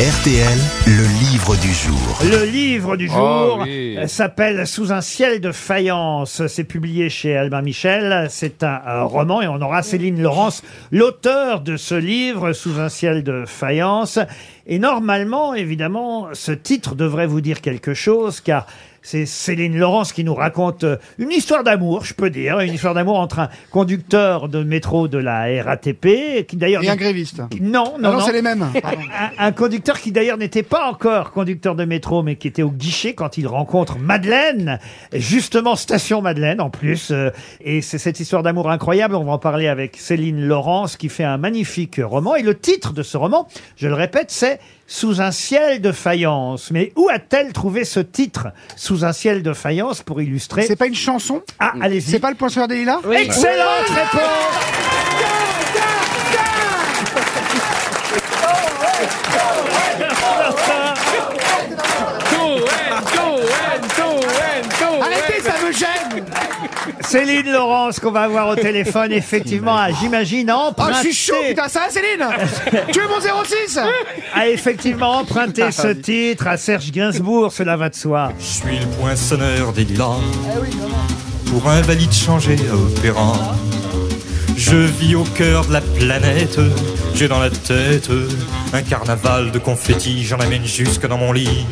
RTL, le livre du jour. Le livre du jour Oh oui. euh, s'appelle Sous un ciel de faïence. C'est publié chez Albin Michel. C'est un, un roman et on aura Céline Laurence, l'auteur de ce livre, Sous un ciel de faïence. Et normalement, évidemment, ce titre devrait vous dire quelque chose car c'est Céline Laurence qui nous raconte euh, une histoire d'amour, je peux dire, une histoire d'amour entre un conducteur de métro de la RATP, qui d'ailleurs... Et un gréviste. Non, non, Ah non, non. c'est les mêmes. Pardon. Un, un conducteur qui d'ailleurs n'était pas encore conducteur de métro, mais qui était au guichet quand il rencontre Madeleine, justement station Madeleine en plus. euh, et c'est cette histoire d'amour incroyable. On va en parler avec Céline Laurence qui fait un magnifique roman. Et le titre de ce roman, je le répète, c'est Sous un ciel de faïence. Mais où a-t-elle trouvé ce titre, Sous un ciel de faïence, pour illustrer C'est pas une chanson? Ah, allez-y. C'est pas le poinçonneur des lilas? Excellente réponse Arrêtez, ça me gêne Céline Laurence qu'on va avoir au téléphone, effectivement, a, j'imagine, Oh, je emprunté, suis chaud, putain, ça va, Céline Tu veux mon 06 a effectivement emprunté ce titre à Serge Gainsbourg, cela va de soi. Je suis le poinçonneur des lilas. Pour un valide changé à opéra. Je vis au cœur de la planète. J'ai dans la tête un carnaval de confettis. J'en amène jusque dans mon lit.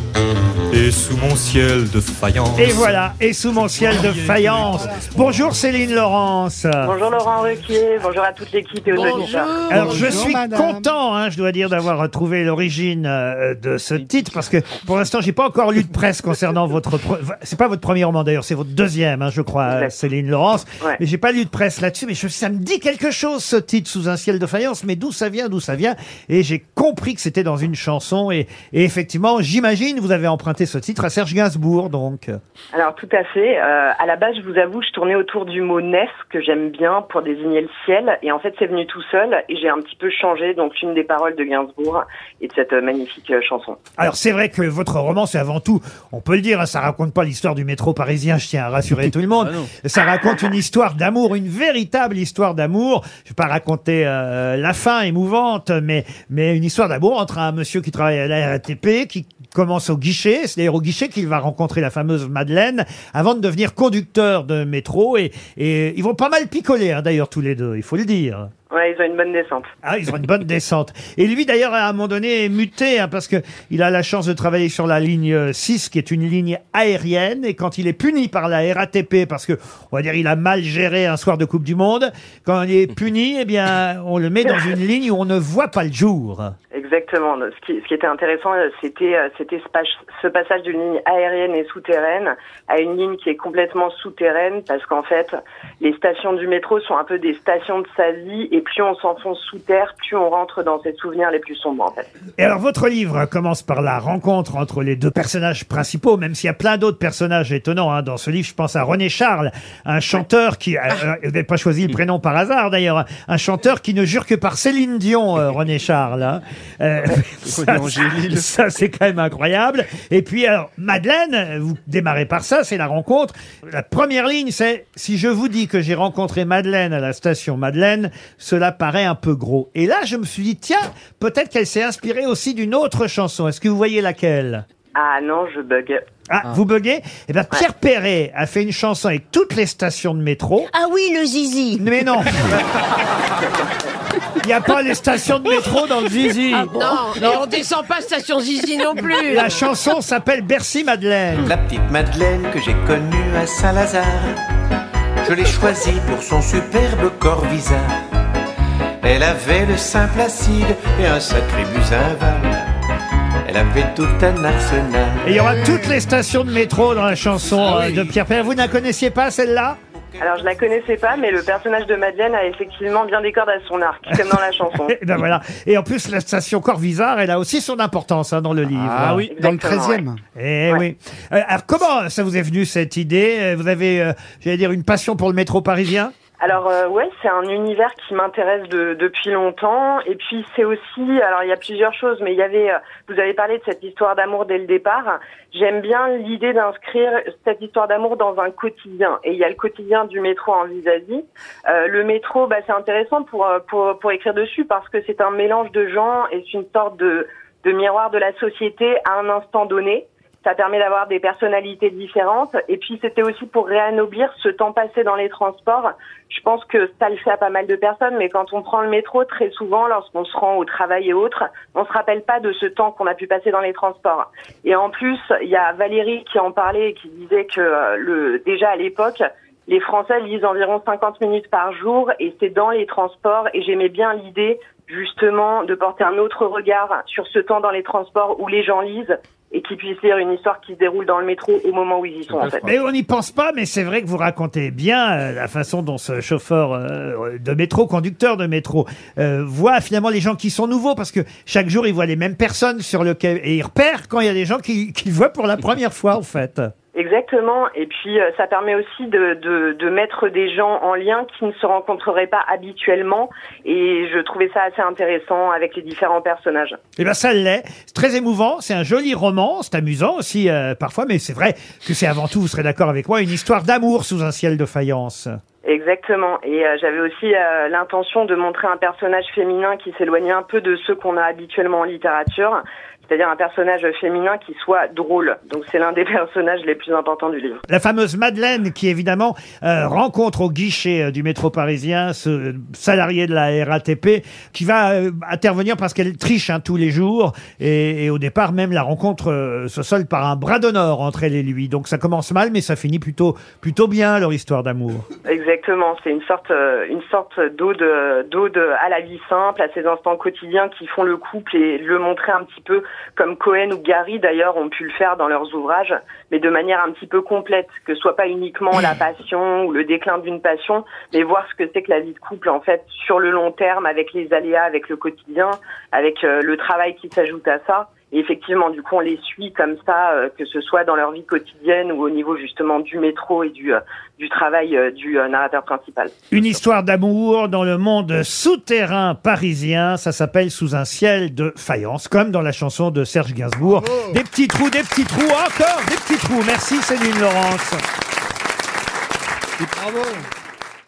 Et sous mon ciel de faïence. Et voilà, et sous mon ciel de faïence. Bonjour Céline Laurence. Bonjour Laurent Ruquier, bonjour à toute l'équipe et aux auditeurs. Alors je suis madame. content, hein, je dois dire, d'avoir retrouvé l'origine euh, de ce titre parce que pour l'instant j'ai pas encore lu de presse concernant votre. pre- C'est pas votre premier roman d'ailleurs, c'est votre deuxième, hein, je crois, Exact. Céline Laurence. Ouais. Mais j'ai pas lu de presse là-dessus, mais je, ça me dit quelque chose ce titre sous un ciel de faïence. Mais d'où ça vient, d'où ça vient? Et j'ai compris que c'était dans une chanson et, et effectivement, j'imagine vous avez emprunté ce titre à Serge Gainsbourg, donc. Alors tout à fait. Euh, à la base, je vous avoue, je tournais autour du mot nef que j'aime bien pour désigner le ciel, et en fait, c'est venu tout seul, et j'ai un petit peu changé donc une des paroles de Gainsbourg et de cette euh, magnifique euh, chanson. Alors c'est vrai que votre roman, c'est avant tout, on peut le dire, hein, ça raconte pas l'histoire du métro parisien, je tiens à rassurer tout le monde. ça raconte une histoire d'amour, une véritable histoire d'amour. Je vais pas raconter euh, la fin émouvante, mais mais une histoire d'amour entre un monsieur qui travaille à la RATP, qui commence au guichet, c'est d'ailleurs au guichet qu'il va rencontrer la fameuse Madeleine, avant de devenir conducteur de métro, et, et ils vont pas mal picoler hein, d'ailleurs tous les deux, il faut le dire. Ouais, ils ont une bonne descente. Ah, ils ont une bonne descente. Et lui, d'ailleurs, à un moment donné, est muté, hein, parce que il a la chance de travailler sur la ligne euh, 6, qui est une ligne aérienne. Et quand il est puni par la RATP, parce que, on va dire, il a mal géré un soir de Coupe du Monde, quand il est puni, eh bien, on le met dans une ligne où on ne voit pas le jour. Exactement. Ce qui, ce qui était intéressant, euh, c'était euh, c'était ce, pas- ce passage d'une ligne aérienne et souterraine à une ligne qui est complètement souterraine, parce qu'en fait, les stations du métro sont un peu des stations de sa vie, et plus on s'enfonce sous terre, plus on rentre dans ses souvenirs les plus sombres, en fait. Et alors, votre livre commence par la rencontre entre les deux personnages principaux, même s'il y a plein d'autres personnages étonnants hein, dans ce livre. Je pense à René Charles, un chanteur qui, euh, euh, vous n'avez pas choisi le prénom par hasard d'ailleurs, un chanteur qui ne jure que par Céline Dion, euh, René Charles. hein. Euh, ça, ça, c'est quand même incroyable. Et puis, alors, Madeleine, vous démarrez par ça, c'est la rencontre. La première ligne, c'est si je vous dis que j'ai rencontré Madeleine à la station Madeleine, cela paraît un peu gros. Et là, je me suis dit, tiens, peut-être qu'elle s'est inspirée aussi d'une autre chanson. Est-ce que vous voyez laquelle? Ah non, je bug. ah, vous buguez? Eh bien, Pierre Perret a fait une chanson avec toutes les stations de métro. Ah oui, le zizi. Mais non Il n'y a pas les stations de métro dans le zizi. Non, et on descend pas station zizi non plus. La chanson s'appelle Bercy Madeleine. La petite Madeleine que j'ai connue à Saint-Lazare, je l'ai choisie pour son superbe corps bizarre. Elle avait le sein placide et un sacré buzinval. Elle avait tout un arsenal. Et il y aura toutes les stations de métro dans la chanson euh, de Pierre Perret. Vous ne la connaissiez pas, celle-là? Alors je la connaissais pas, mais le personnage de Madeleine a effectivement bien des cordes à son arc, comme dans la chanson. Et ben voilà. Et en plus, la station Corvisart, elle a aussi son importance hein, dans le livre. Ah oui, dans le Exactement, 13e. Eh Ouais. oui. Euh, alors comment ça vous est venu cette idée? Vous avez, euh, j'allais dire, une passion pour le métro parisien? Alors euh, ouais, c'est un univers qui m'intéresse de- depuis longtemps. Et puis c'est aussi, alors il y a plusieurs choses, mais il y avait, euh, vous avez parlé de cette histoire d'amour dès le départ. J'aime bien l'idée d'inscrire cette histoire d'amour dans un quotidien. Et il y a le quotidien du métro en vis-à-vis. Euh, le métro, bah, c'est intéressant pour, euh, pour pour écrire dessus parce que c'est un mélange de gens et c'est une sorte de de miroir de la société à un instant donné. Ça permet d'avoir des personnalités différentes. Et puis c'était aussi pour réanoblir ce temps passé dans les transports. Je pense que ça le fait à pas mal de personnes, mais quand on prend le métro, très souvent, lorsqu'on se rend au travail et autres, on se rappelle pas de ce temps qu'on a pu passer dans les transports. Et en plus, il y a Valérie qui en parlait et qui disait que euh, le déjà à l'époque, les Français lisent environ 50 minutes par jour et c'est dans les transports. Et j'aimais bien l'idée justement de porter un autre regard sur ce temps dans les transports où les gens lisent et qu'ils puissent lire une histoire qui se déroule dans le métro au moment où ils y sont en fait. Mais on n'y pense pas, mais c'est vrai que vous racontez bien euh, la façon dont ce chauffeur euh, de métro, conducteur de métro, euh, voit finalement les gens qui sont nouveaux, parce que chaque jour il voit les mêmes personnes sur le quai et il repère quand il y a des gens qui- qu'il voit pour la première fois en fait. Exactement. Et puis, euh, ça permet aussi de, de, de mettre des gens en lien qui ne se rencontreraient pas habituellement. Et je trouvais ça assez intéressant avec les différents personnages. Eh ben ça l'est, c'est très émouvant, c'est un joli roman, c'est amusant aussi euh, parfois, mais c'est vrai que c'est avant tout, vous serez d'accord avec moi, une histoire d'amour sous un ciel de faïence. Exactement. Et euh, j'avais aussi euh, l'intention de montrer un personnage féminin qui s'éloignait un peu de ceux qu'on a habituellement en littérature, c'est-à-dire un personnage féminin qui soit drôle. Donc c'est l'un des personnages les plus importants du livre. La fameuse Madeleine qui évidemment euh, rencontre au guichet euh, du métro parisien ce salarié de la RATP qui va euh, intervenir parce qu'elle triche hein, tous les jours et, et au départ même la rencontre euh, se solde par un bras d'honneur entre elle et lui. Donc ça commence mal mais ça finit plutôt plutôt bien leur histoire d'amour. Exactement, c'est une sorte, euh, une sorte d'ode, d'ode à la vie simple, à ces instants quotidiens qui font le couple et le montrer un petit peu comme Cohen ou Gary d'ailleurs ont pu le faire dans leurs ouvrages, mais de manière un petit peu complète, que ce soit pas uniquement la passion ou le déclin d'une passion, mais voir ce que c'est que la vie de couple en fait sur le long terme avec les aléas, avec le quotidien, avec euh, le travail qui s'ajoute à ça. Et effectivement, du coup, on les suit comme ça, euh, que ce soit dans leur vie quotidienne ou au niveau justement du métro et du, euh, du travail euh, du euh, narrateur principal. Une histoire d'amour dans le monde souterrain parisien, ça s'appelle Sous un ciel de faïence, comme dans la chanson de Serge Gainsbourg. Des petits trous, des petits trous, encore des petits trous. Merci Céline Laurence. Bravo.